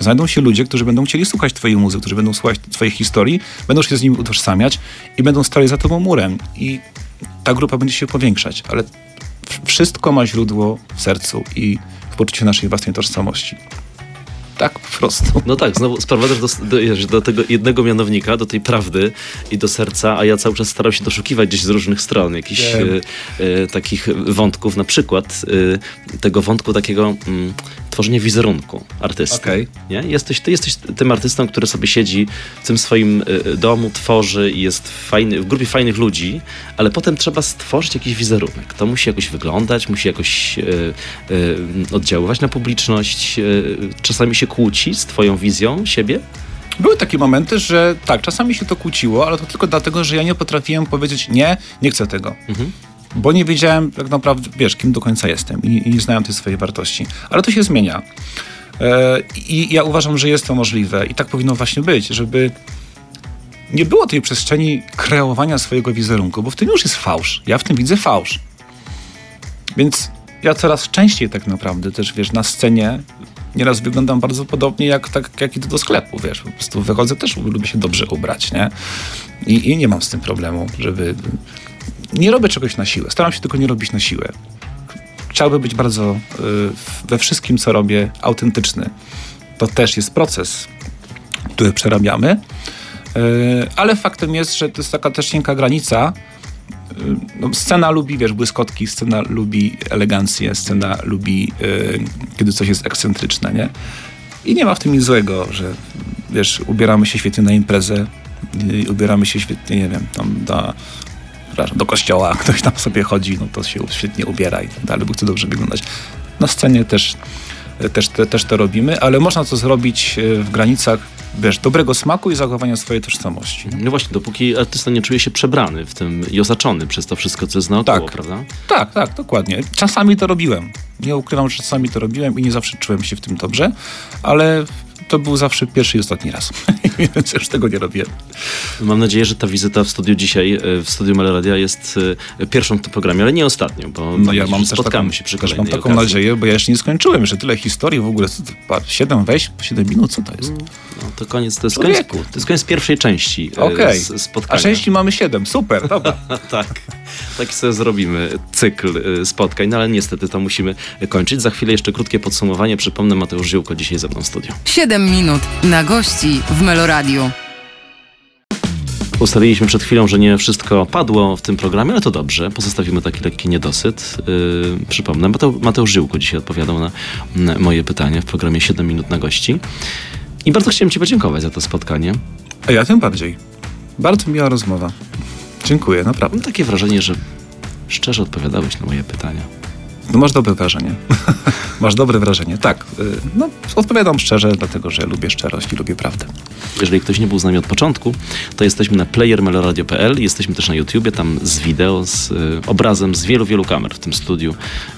Znajdą się ludzie, którzy będą chcieli słuchać twojej muzyki, którzy będą słuchać twoich historii, będą się z nimi utożsamiać i będą stali za tobą murem. I ta grupa będzie się powiększać, ale wszystko ma źródło w sercu i w poczuciu naszej własnej tożsamości. Tak po prostu. No tak, znowu sprowadzasz do, do, do tego jednego mianownika, do tej prawdy i do serca, a ja cały czas starał się doszukiwać gdzieś z różnych stron jakichś Wiem. e, takich wątków, na przykład e, tego wątku takiego mm, tworzenia wizerunku artysty. Okej. Nie? Jesteś, ty jesteś tym artystą, który sobie siedzi w tym swoim domu, tworzy i jest fajny, w grupie fajnych ludzi, ale potem trzeba stworzyć jakiś wizerunek. To musi jakoś wyglądać, musi jakoś oddziaływać na publiczność. Czasami się kłóci z twoją wizją siebie. Były takie momenty, że tak, czasami się to kłóciło, ale to tylko dlatego, że ja nie potrafiłem powiedzieć nie, nie chcę tego. Mhm. Bo nie wiedziałem tak naprawdę, wiesz, kim do końca jestem i, i nie znałem tej swojej wartości. Ale to się zmienia. E, I ja uważam, że jest to możliwe i tak powinno właśnie być, żeby nie było tej przestrzeni kreowania swojego wizerunku, bo w tym już jest fałsz. Ja w tym widzę fałsz. Więc ja coraz częściej tak naprawdę też, wiesz, na scenie nieraz wyglądam bardzo podobnie jak, tak, jak idę do sklepu, wiesz, po prostu wychodzę też, lubię się dobrze ubrać, nie? I, I nie mam z tym problemu, żeby... Nie robię czegoś na siłę, staram się tego nie robić na siłę. Chciałbym być bardzo y, we wszystkim, co robię, autentyczny. To też jest proces, który przerabiamy, y, ale faktem jest, że to jest taka też cienka granica, no, scena lubi, wiesz, błyskotki, scena lubi elegancję, scena lubi, y, kiedy coś jest ekscentryczne, nie? I nie ma w tym nic złego, że, wiesz, ubieramy się świetnie na imprezę, y, ubieramy się świetnie, nie wiem, tam do, przepraszam, do kościoła, <laughs> ktoś tam sobie chodzi, no to się świetnie ubiera i tak dalej, bo chce dobrze wyglądać. Na scenie też, też, te, też to robimy, ale można to zrobić y, w granicach, wiesz, dobrego smaku i zachowania swojej tożsamości. No właśnie, dopóki artysta nie czuje się przebrany w tym i osaczony przez to wszystko, co jest naokoło, Tak. prawda? Tak, tak, dokładnie. Czasami to robiłem. Nie ukrywam, że czasami to robiłem i nie zawsze czułem się w tym dobrze, ale to był zawsze pierwszy i ostatni raz. <laughs> Więc już tego nie robiłem. Mam nadzieję, że ta wizyta w studiu dzisiaj, e, w studiu Meloradia jest e, pierwszą w tym programie, ale nie ostatnią, bo No ja mam że też spotkamy taką, się przy też mam taką okazji. nadzieję, bo ja jeszcze nie skończyłem. Jeszcze tyle historii w ogóle. Siedem wejść, siedem minut, co to jest? No, to koniec, to jest koniec, to jest koniec pierwszej części e, Okej. s- A spotkania. części mamy siedem, super, dobra. <laughs> tak, tak sobie zrobimy cykl spotkań, no ale niestety to musimy kończyć. Za chwilę jeszcze krótkie podsumowanie. Przypomnę, Mateusz Żyłko dzisiaj ze mną w studiu. 7 minut na gości w Meloradiu. Ustaliliśmy przed chwilą, że nie wszystko padło w tym programie, ale to dobrze. Pozostawimy taki lekki niedosyt. Yy, przypomnę, Mateusz, Mateusz Żyłko dzisiaj odpowiadał na, na moje pytanie w programie 7 minut na gości. I bardzo chciałem Ci podziękować za to spotkanie. A ja tym bardziej. Bardzo miła rozmowa. Dziękuję, naprawdę. Mam takie wrażenie, że szczerze odpowiadałeś na moje pytania. No masz dobre wrażenie. <laughs> masz dobre wrażenie, tak. y, No, odpowiadam szczerze, dlatego że lubię szczerość i lubię prawdę. Jeżeli ktoś nie był z nami od początku, to jesteśmy na playermeloradio.pl, jesteśmy też na YouTubie, tam z wideo, z y, obrazem, z wielu, wielu kamer w tym studiu.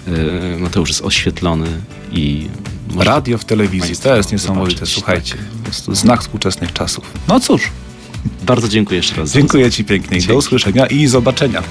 Y, Mateusz jest oświetlony i... Radio w telewizji, to jest niesamowite, zobaczyć, słuchajcie. Prostu znak współczesnych czasów. No cóż, Bardzo dziękuję jeszcze raz. dziękuję Ci pięknie i do Dzięki. usłyszenia i zobaczenia.